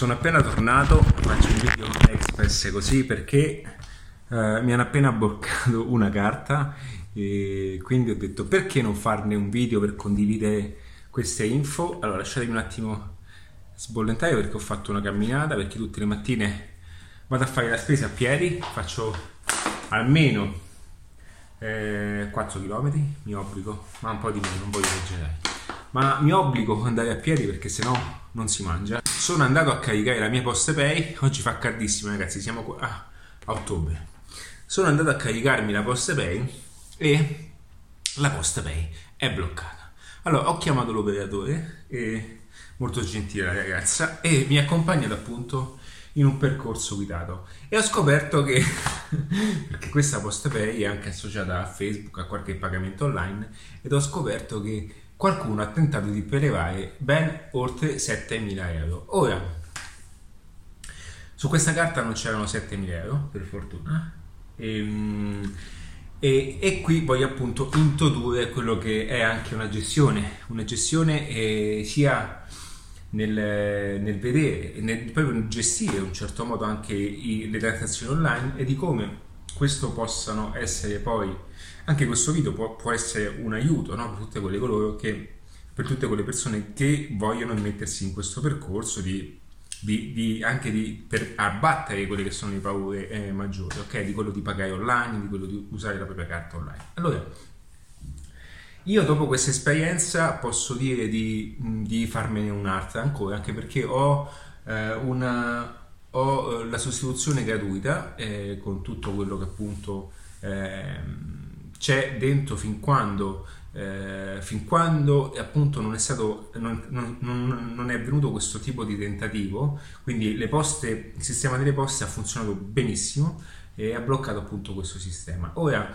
sono appena tornato, faccio un video express così perché eh, mi hanno appena bloccato una carta e quindi ho detto perché non farne un video per condividere queste info. Allora lasciatemi un attimo sbollentare perché ho fatto una camminata, perché tutte le mattine vado a fare la spesa a piedi, faccio almeno eh, 4 km, mi obbligo, ma un po' di meno, non voglio esagerare ma mi obbligo ad andare a piedi perché sennò non si mangia. Sono andato a caricare la mia post pay, oggi fa caldissimo ragazzi, siamo qua ah, a ottobre. Sono andato a caricarmi la post pay e la post pay è bloccata. Allora ho chiamato l'operatore, e, molto gentile la ragazza, e mi ha accompagnato appunto in un percorso guidato e ho scoperto che perché questa post pay è anche associata a Facebook a qualche pagamento online ed ho scoperto che qualcuno ha tentato di prelevare ben oltre 7.000 euro. Ora, su questa carta non c'erano 7.000 euro, per fortuna, e, ehm, e, e, qui voglio appunto introdurre quello che è anche una gestione, una gestione eh, sia nel, nel vedere, nel proprio gestire in un certo modo anche i, le transazioni online e di come questo possano essere poi anche questo video può, può essere un aiuto no? per tutte quelle che per tutte quelle persone che vogliono mettersi in questo percorso di, di, di anche di, per abbattere quelle che sono le paure eh, maggiori, ok? Di quello di pagare online, di quello di usare la propria carta online. Allora, io dopo questa esperienza posso dire di, di farmene un'altra ancora, anche perché ho eh, una ho eh, la sostituzione gratuita eh, con tutto quello che appunto eh, c'è dentro fin quando, eh, fin quando appunto non è, stato, non, non, non è avvenuto questo tipo di tentativo, quindi poste, il sistema delle poste ha funzionato benissimo e ha bloccato appunto questo sistema. Ora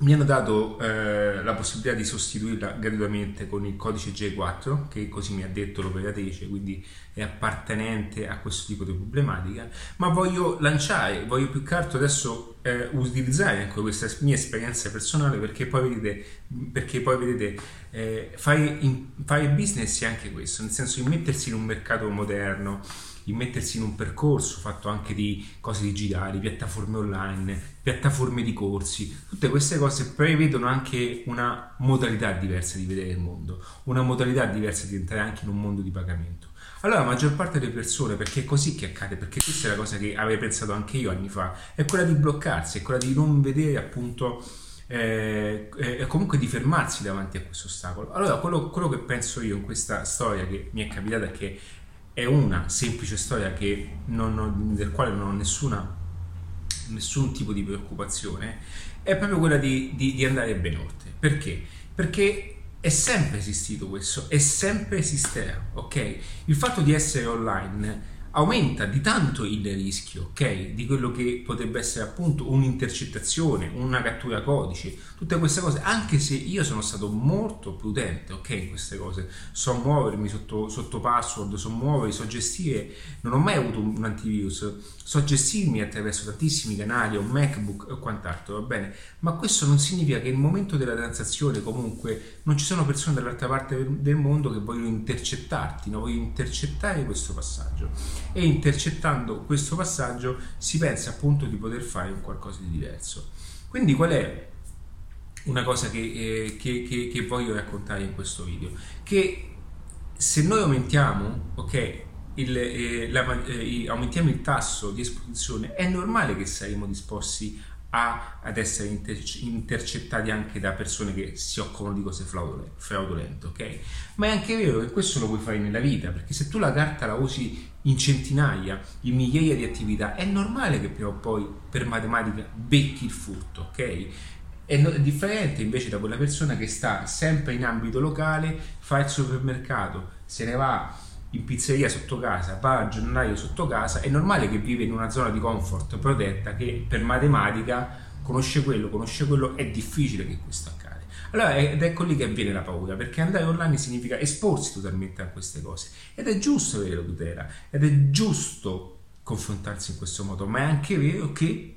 mi hanno dato eh, la possibilità di sostituirla gratuitamente con il codice J4 che così mi ha detto l'operatrice quindi è appartenente a questo tipo di problematica. Ma voglio lanciare voglio più che altro adesso eh, utilizzare anche questa mia esperienza personale perché poi vedete perché poi vedete eh, fare, in, fare business è anche questo nel senso di mettersi in un mercato moderno di mettersi in un percorso fatto anche di cose digitali, piattaforme online, piattaforme di corsi, tutte queste cose prevedono anche una modalità diversa di vedere il mondo, una modalità diversa di entrare anche in un mondo di pagamento. Allora la maggior parte delle persone, perché è così che accade, perché questa è la cosa che avevo pensato anche io anni fa, è quella di bloccarsi, è quella di non vedere appunto eh, e comunque di fermarsi davanti a questo ostacolo. Allora, quello, quello, che penso io in questa storia che mi è capitata è che è una semplice storia ho, del quale non ho nessuna, nessun tipo di preoccupazione, è proprio quella di, di, di andare ben oltre. Perché? Perché è sempre esistito questo, è sempre esisterà, ok? Il fatto di essere online aumenta di tanto il rischio, ok? Di quello che potrebbe essere appunto un'intercettazione, una cattura codice, tutte queste cose, anche se io sono stato molto prudente, ok? In queste cose, so muovermi sotto, sotto password, so muovermi, so gestire, non ho mai avuto un antivirus, so gestirmi attraverso tantissimi canali, un MacBook e quant'altro, va bene? Ma questo non significa che nel momento della transazione comunque non ci sono persone dall'altra parte del mondo che vogliono intercettarti, no? vogliono intercettare questo passaggio e intercettando questo passaggio si pensa appunto di poter fare un qualcosa di diverso. Quindi qual è una cosa che, eh, che, che, che voglio raccontare in questo video? Che se noi aumentiamo, ok, il, eh, la, eh, aumentiamo il tasso di esposizione, è normale che saremo disposti a, ad essere inter, intercettati anche da persone che si occupano di cose fraudolente, ok? Ma è anche vero che questo lo puoi fare nella vita, perché se tu la carta la usi in centinaia, in migliaia di attività, è normale che prima o poi per matematica becchi il furto, ok? È differente invece da quella persona che sta sempre in ambito locale, fa il supermercato, se ne va in pizzeria sotto casa, va al giornalaio sotto casa, è normale che vive in una zona di comfort protetta che per matematica conosce quello, conosce quello, è difficile che questo accada. Allora, ed ecco lì che avviene la paura, perché andare online significa esporsi totalmente a queste cose. Ed è giusto avere la tutela, ed è giusto confrontarsi in questo modo, ma è anche vero che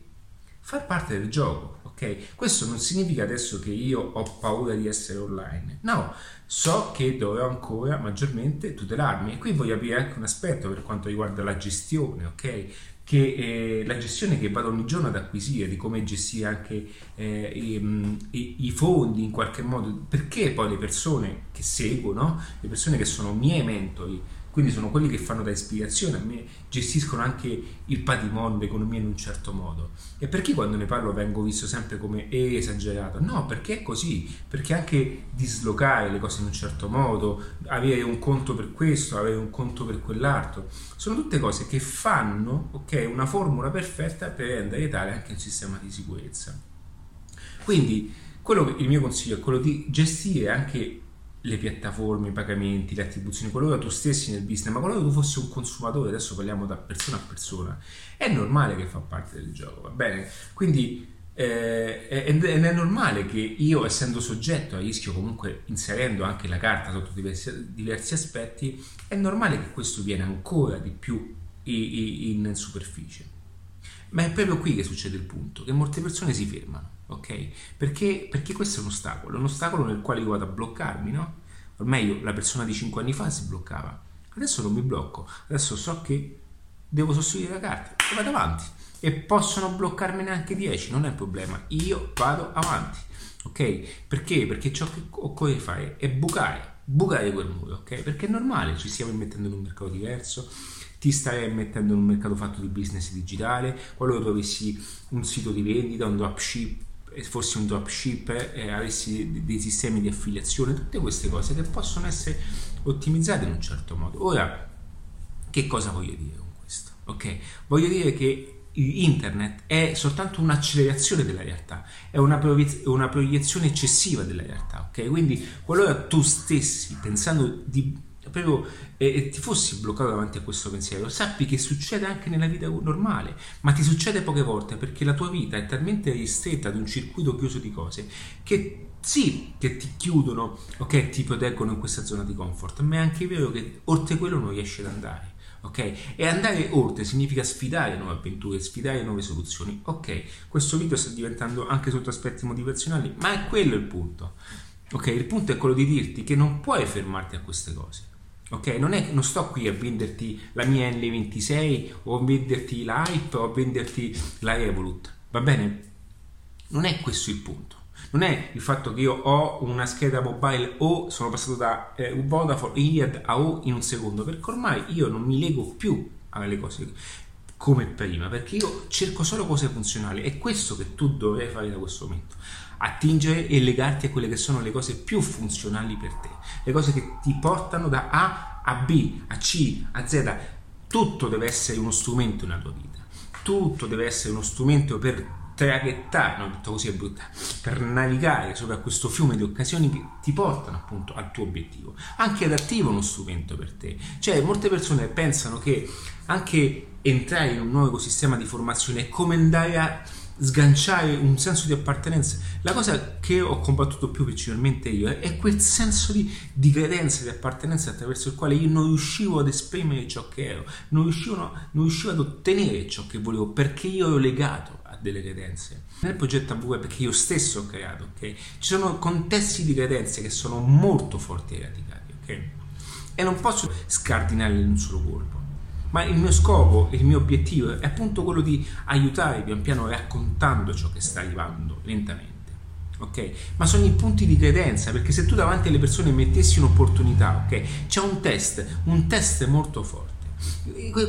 far parte del gioco, ok? Questo non significa adesso che io ho paura di essere online, no, so che dovrò ancora maggiormente tutelarmi e qui voglio aprire anche un aspetto per quanto riguarda la gestione, ok? Che eh, la gestione che vado ogni giorno ad acquisire, di come gestire anche eh, i, i, i, fondi in qualche modo, perché poi le persone che seguono, le persone che sono miei mentori, quindi sono quelli che fanno da ispirazione a me, gestiscono anche il patrimonio, l'economia in un certo modo. E perché quando ne parlo vengo visto sempre come esagerato? No, perché è così, perché anche dislocare le cose in un certo modo, avere un conto per questo, avere un conto per quell'altro, sono tutte cose che fanno okay, una formula perfetta per rendere tale anche il sistema di sicurezza. Quindi quello che, il mio consiglio è quello di gestire anche le piattaforme, i pagamenti, le attribuzioni, qualora tu stessi nel business, ma qualora tu fossi un consumatore, adesso parliamo da persona a persona, è normale che fa parte del gioco, va bene? Quindi eh, ed è normale che io, essendo soggetto a rischio, comunque inserendo anche la carta sotto diversi, diversi aspetti, è normale che questo viene ancora di più in, in superficie. Ma è proprio qui che succede il punto, che molte persone si fermano ok? Perché, perché questo è un ostacolo, un ostacolo nel quale io vado a bloccarmi, no? O meglio, la persona di 5 anni fa si bloccava, adesso non mi blocco, adesso so che devo sostituire la carta e vado avanti e possono bloccarmene anche 10, non è un problema, io vado avanti, ok? Perché? Perché ciò che occorre fare è bucare, bucare quel muro, ok? Perché è normale, ci stiamo immettendo in un mercato diverso, ti stai mettendo in un mercato fatto di business digitale, qualora tu avessi un sito di vendita, un dropship, fossi un dropship e avessi dei sistemi di affiliazione, tutte queste cose che possono essere ottimizzate in un certo modo. Ora, che cosa voglio dire con questo? Ok, voglio dire che internet è soltanto un'accelerazione della realtà, è una, proiezione eccessiva della realtà, ok? Quindi qualora tu stessi pensando di proprio eh, ti fossi bloccato davanti a questo pensiero, sappi che succede anche nella vita normale, ma ti succede poche volte perché la tua vita è talmente ristretta ad un circuito chiuso di cose che sì, che ti chiudono o ti proteggono in questa zona di comfort, ma è anche vero che oltre quello non riesci ad andare. Ok? E andare oltre significa sfidare nuove avventure, sfidare nuove soluzioni. Ok, questo video sta diventando anche sotto aspetti motivazionali, ma è quello il punto. Ok, il punto è quello di dirti che non puoi fermarti a queste cose Ok, non, è, non sto qui a venderti la mia N26 o a venderti la Hype o a venderti la Revolut, va bene? Non è questo il punto. Non è il fatto che io ho una scheda mobile o sono passato da eh, Vodafone Iliad a O in un secondo, perché ormai io non mi lego più alle cose come prima, perché io cerco solo cose funzionali. È questo che tu dovrai fare da questo momento attingere e legarti a quelle che sono le cose più funzionali per te, le cose che ti portano da A a B, a C, a Z. Tutto deve essere uno strumento nella tua vita, tutto deve essere uno strumento per traghettare, non detto così è brutta, per navigare sopra questo fiume di occasioni che ti portano appunto al tuo obiettivo. Anche adattivo è uno strumento per te. Cioè, molte persone pensano che anche entrare in un nuovo ecosistema di formazione è come andare a sganciare un senso di appartenenza. La cosa che ho combattuto più principalmente io è quel senso di, di credenza, di appartenenza attraverso il quale io non riuscivo ad esprimere ciò che ero, non riuscivo, non riuscivo ad ottenere ciò che volevo perché io ero legato a delle credenze. Nel progetto AV che io stesso ho creato, ok? Ci sono contesti di credenze che sono molto forti e radicali, ok? E non posso scardinarli in un solo colpo ma il mio scopo, il mio obiettivo è appunto quello di aiutare pian piano raccontando ciò che sta arrivando lentamente. Ok? Ma sono i punti di credenza, perché se tu davanti alle persone mettessi un'opportunità, ok? C'è un test, un test molto forte.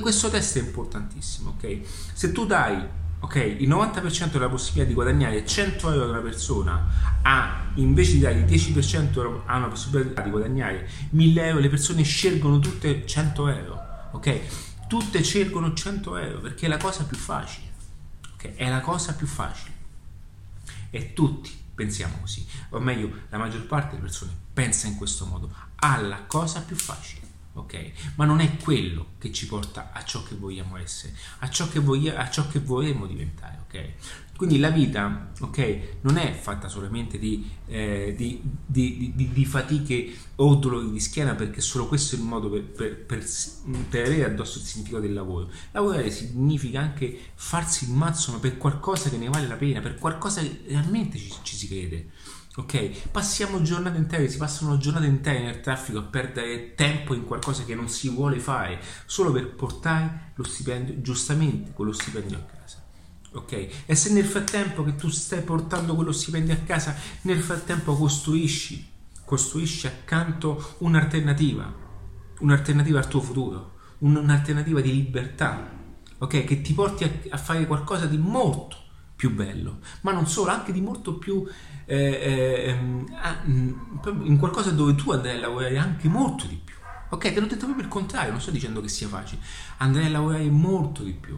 Questo test è importantissimo, ok? Se tu dai ok, il 90% della possibilità di guadagnare 100 euro da una persona a invece di dare il 10% a una possibilità di guadagnare 1000 euro, le persone scelgono tutte 100 euro, ok? Tutte cercano 100 euro perché è la cosa più facile. Okay? È la cosa più facile. E tutti pensiamo così, o meglio, la maggior parte delle persone pensa in questo modo, alla cosa più facile. Ok? Ma non è quello che ci porta a ciò che vogliamo essere, a ciò che, voglia, a ciò che vorremmo diventare, ok? Quindi la vita, ok, non è fatta solamente di, eh, di, di, di, fatiche o dolori di schiena, perché solo questo è il modo per, per, per, avere addosso il significato del lavoro. Lavorare significa anche farsi il mazzo, ma per qualcosa che ne vale la pena, per qualcosa che realmente ci, ci si crede. Ok, passiamo giornate intere, si passano giornate intere nel traffico a perdere tempo in qualcosa che non si vuole fare solo per portare lo stipendio, giustamente quello stipendio a casa. Ok, e se nel frattempo che tu stai portando quello stipendio a casa, nel frattempo costruisci, costruisci accanto un'alternativa, un'alternativa al tuo futuro, un'alternativa di libertà, ok, che ti porti a, a fare qualcosa di molto più bello, ma non solo, anche di molto più eh, eh, ehm, in qualcosa dove tu andrai a lavorare anche molto di più. Ok, te l'ho detto proprio il contrario, non sto dicendo che sia facile, andrai a lavorare molto di più,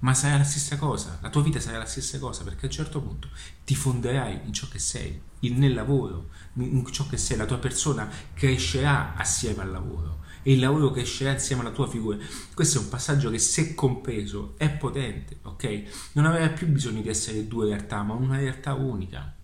ma sarà la stessa cosa, la tua vita sarà la stessa cosa, perché a un certo punto ti fonderai in ciò che sei, nel lavoro, in ciò che sei, la tua persona crescerà assieme al lavoro e il lavoro crescerà insieme alla tua figura. Questo è un passaggio che se compreso è potente, ok? Non avrai più bisogno di essere due realtà, ma una realtà unica.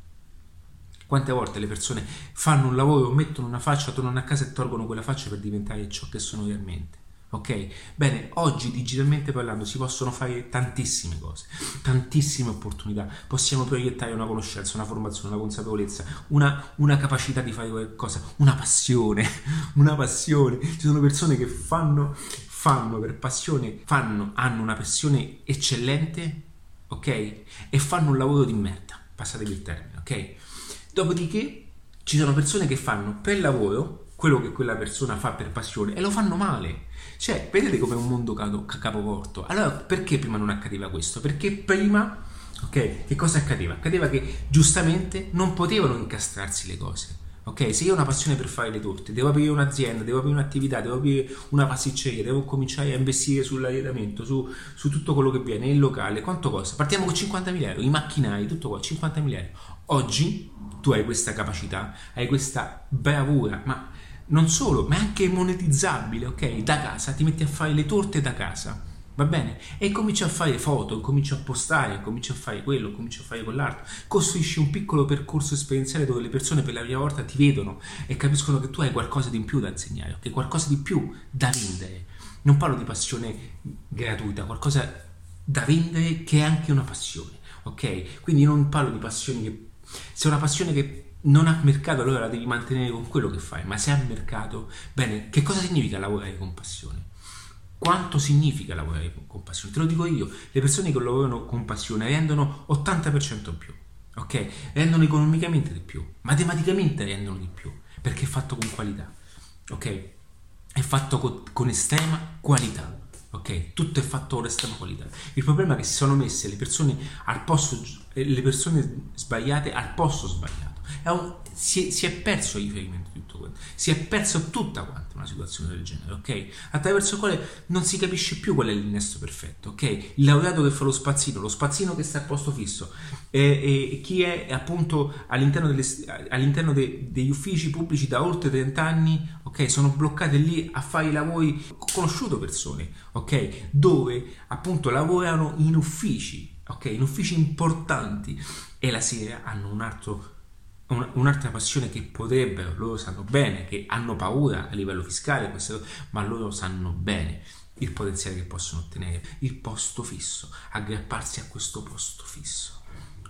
Quante volte le persone fanno un lavoro, mettono una faccia, tornano a casa e tolgono quella faccia per diventare ciò che sono realmente. Ok? Bene, oggi digitalmente parlando si possono fare tantissime cose, tantissime opportunità. Possiamo proiettare una conoscenza, una formazione, una consapevolezza, una, una capacità di fare qualcosa, una passione, una passione. Ci sono persone che fanno, fanno per passione, fanno, hanno una passione eccellente, ok? E fanno un lavoro di merda, passatevi il termine, ok? Dopodiché ci sono persone che fanno per lavoro quello che quella persona fa per passione e lo fanno male. Cioè, vedete come è un mondo capovolto. Allora, perché prima non accadeva questo? Perché prima, ok, che cosa accadeva? Accadeva che giustamente non potevano incastrarsi le cose. Ok, se io ho una passione per fare le torte, devo aprire un'azienda, devo aprire un'attività, devo aprire una pasticceria, devo cominciare a investire sull'arredamento, su, su tutto quello che viene, il locale, quanto costa? Partiamo con 50.000 euro, i macchinari, tutto qua, 50.000 euro. Oggi tu hai questa capacità, hai questa bravura, ma non solo, ma anche monetizzabile, ok? Da casa, ti metti a fare le torte da casa, va bene? E cominci a fare foto, cominci a postare, cominci a fare quello, cominci a fare quell'altro, costruisci un piccolo percorso esperienziale dove le persone per la prima volta ti vedono e capiscono che tu hai qualcosa di in più da insegnare, ok? Qualcosa di più da vendere. Non parlo di passione gratuita, qualcosa da vendere che è anche una passione, ok? Quindi non parlo di passioni che se è una passione che non ha mercato, allora la devi mantenere con quello che fai, ma se ha mercato, bene, che cosa significa lavorare con passione? Quanto significa lavorare con passione? Te lo dico io, le persone che lavorano con passione rendono 80% in più, ok? Rendono economicamente di più, matematicamente rendono di più, perché è fatto con qualità, ok? È fatto con, con estrema qualità. Ok, tutto è fatto con estrema qualità. Il problema è che si sono messe le persone al posto, le persone sbagliate al posto sbagliato. Un, si, è, si, è, perso il riferimento di tutto questo, si è perso tutta quanta una situazione del genere, ok? Attraverso il quale non si capisce più qual è l'innesto perfetto, ok? Il laureato che fa lo spazzino, lo spazzino che sta al posto fisso, e, e chi è appunto all'interno, delle, all'interno de, degli uffici pubblici da oltre 30 anni, ok? Sono bloccate lì a fare i lavori, ho conosciuto persone, ok? Dove appunto lavorano in uffici, ok? In uffici importanti e la sera hanno un altro un'altra passione che potrebbero, loro sanno bene, che hanno paura a livello fiscale, ma loro sanno bene il potenziale che possono ottenere, il posto fisso, aggrapparsi a questo posto fisso.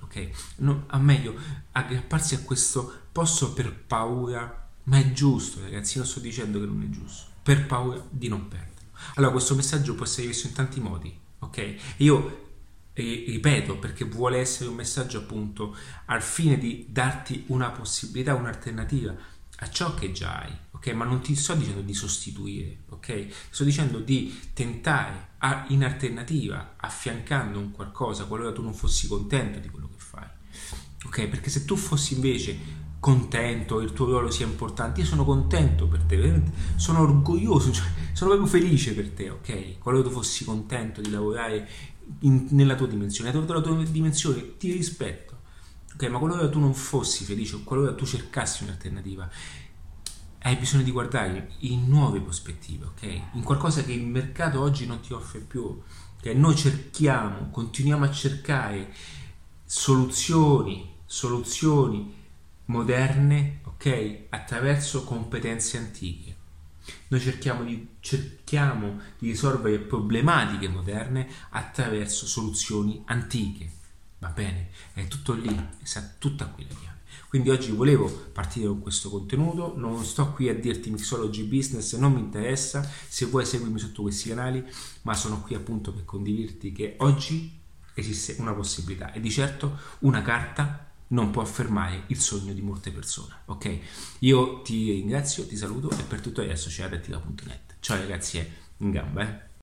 Ok? No, a meglio aggrapparsi a questo posto per paura, ma è giusto, ragazzi, non sto dicendo che non è giusto, per paura di non perderlo. Allora, questo messaggio può essere visto in tanti modi, ok? Io e ripeto perché vuole essere un messaggio appunto al fine di darti una possibilità, un'alternativa a ciò che già hai, ok? Ma non ti sto dicendo di sostituire, ok? Sto dicendo di tentare a, in alternativa, affiancando un qualcosa qualora tu non fossi contento di quello che fai, ok? Perché se tu fossi invece contento, il tuo ruolo sia importante, io sono contento per te, sono orgoglioso, cioè, sono proprio felice per te, ok? Qualora tu fossi contento di lavorare in, nella tua dimensione, hai trovato la tua dimensione, ti rispetto. Ok, ma qualora tu non fossi felice qualora tu cercassi un'alternativa, hai bisogno di guardare in nuove prospettive, ok? In qualcosa che il mercato oggi non ti offre più. Che noi cerchiamo, continuiamo a cercare soluzioni, soluzioni moderne, ok? Attraverso competenze antiche. Noi cerchiamo di, cerchiamo di risolvere problematiche moderne attraverso soluzioni antiche. Va bene? È tutto lì, è tutta qui la chiave. Quindi oggi volevo partire con questo contenuto, non sto qui a dirti mixology business, non mi interessa, se vuoi seguirmi sotto questi canali, ma sono qui appunto per condividerti che oggi esiste una possibilità e di certo una carta non può affermare il sogno di molte persone, ok? Io ti ringrazio, ti saluto e per tutto adesso c'è adattiva.net. Ciao ragazzi, in gamba, eh?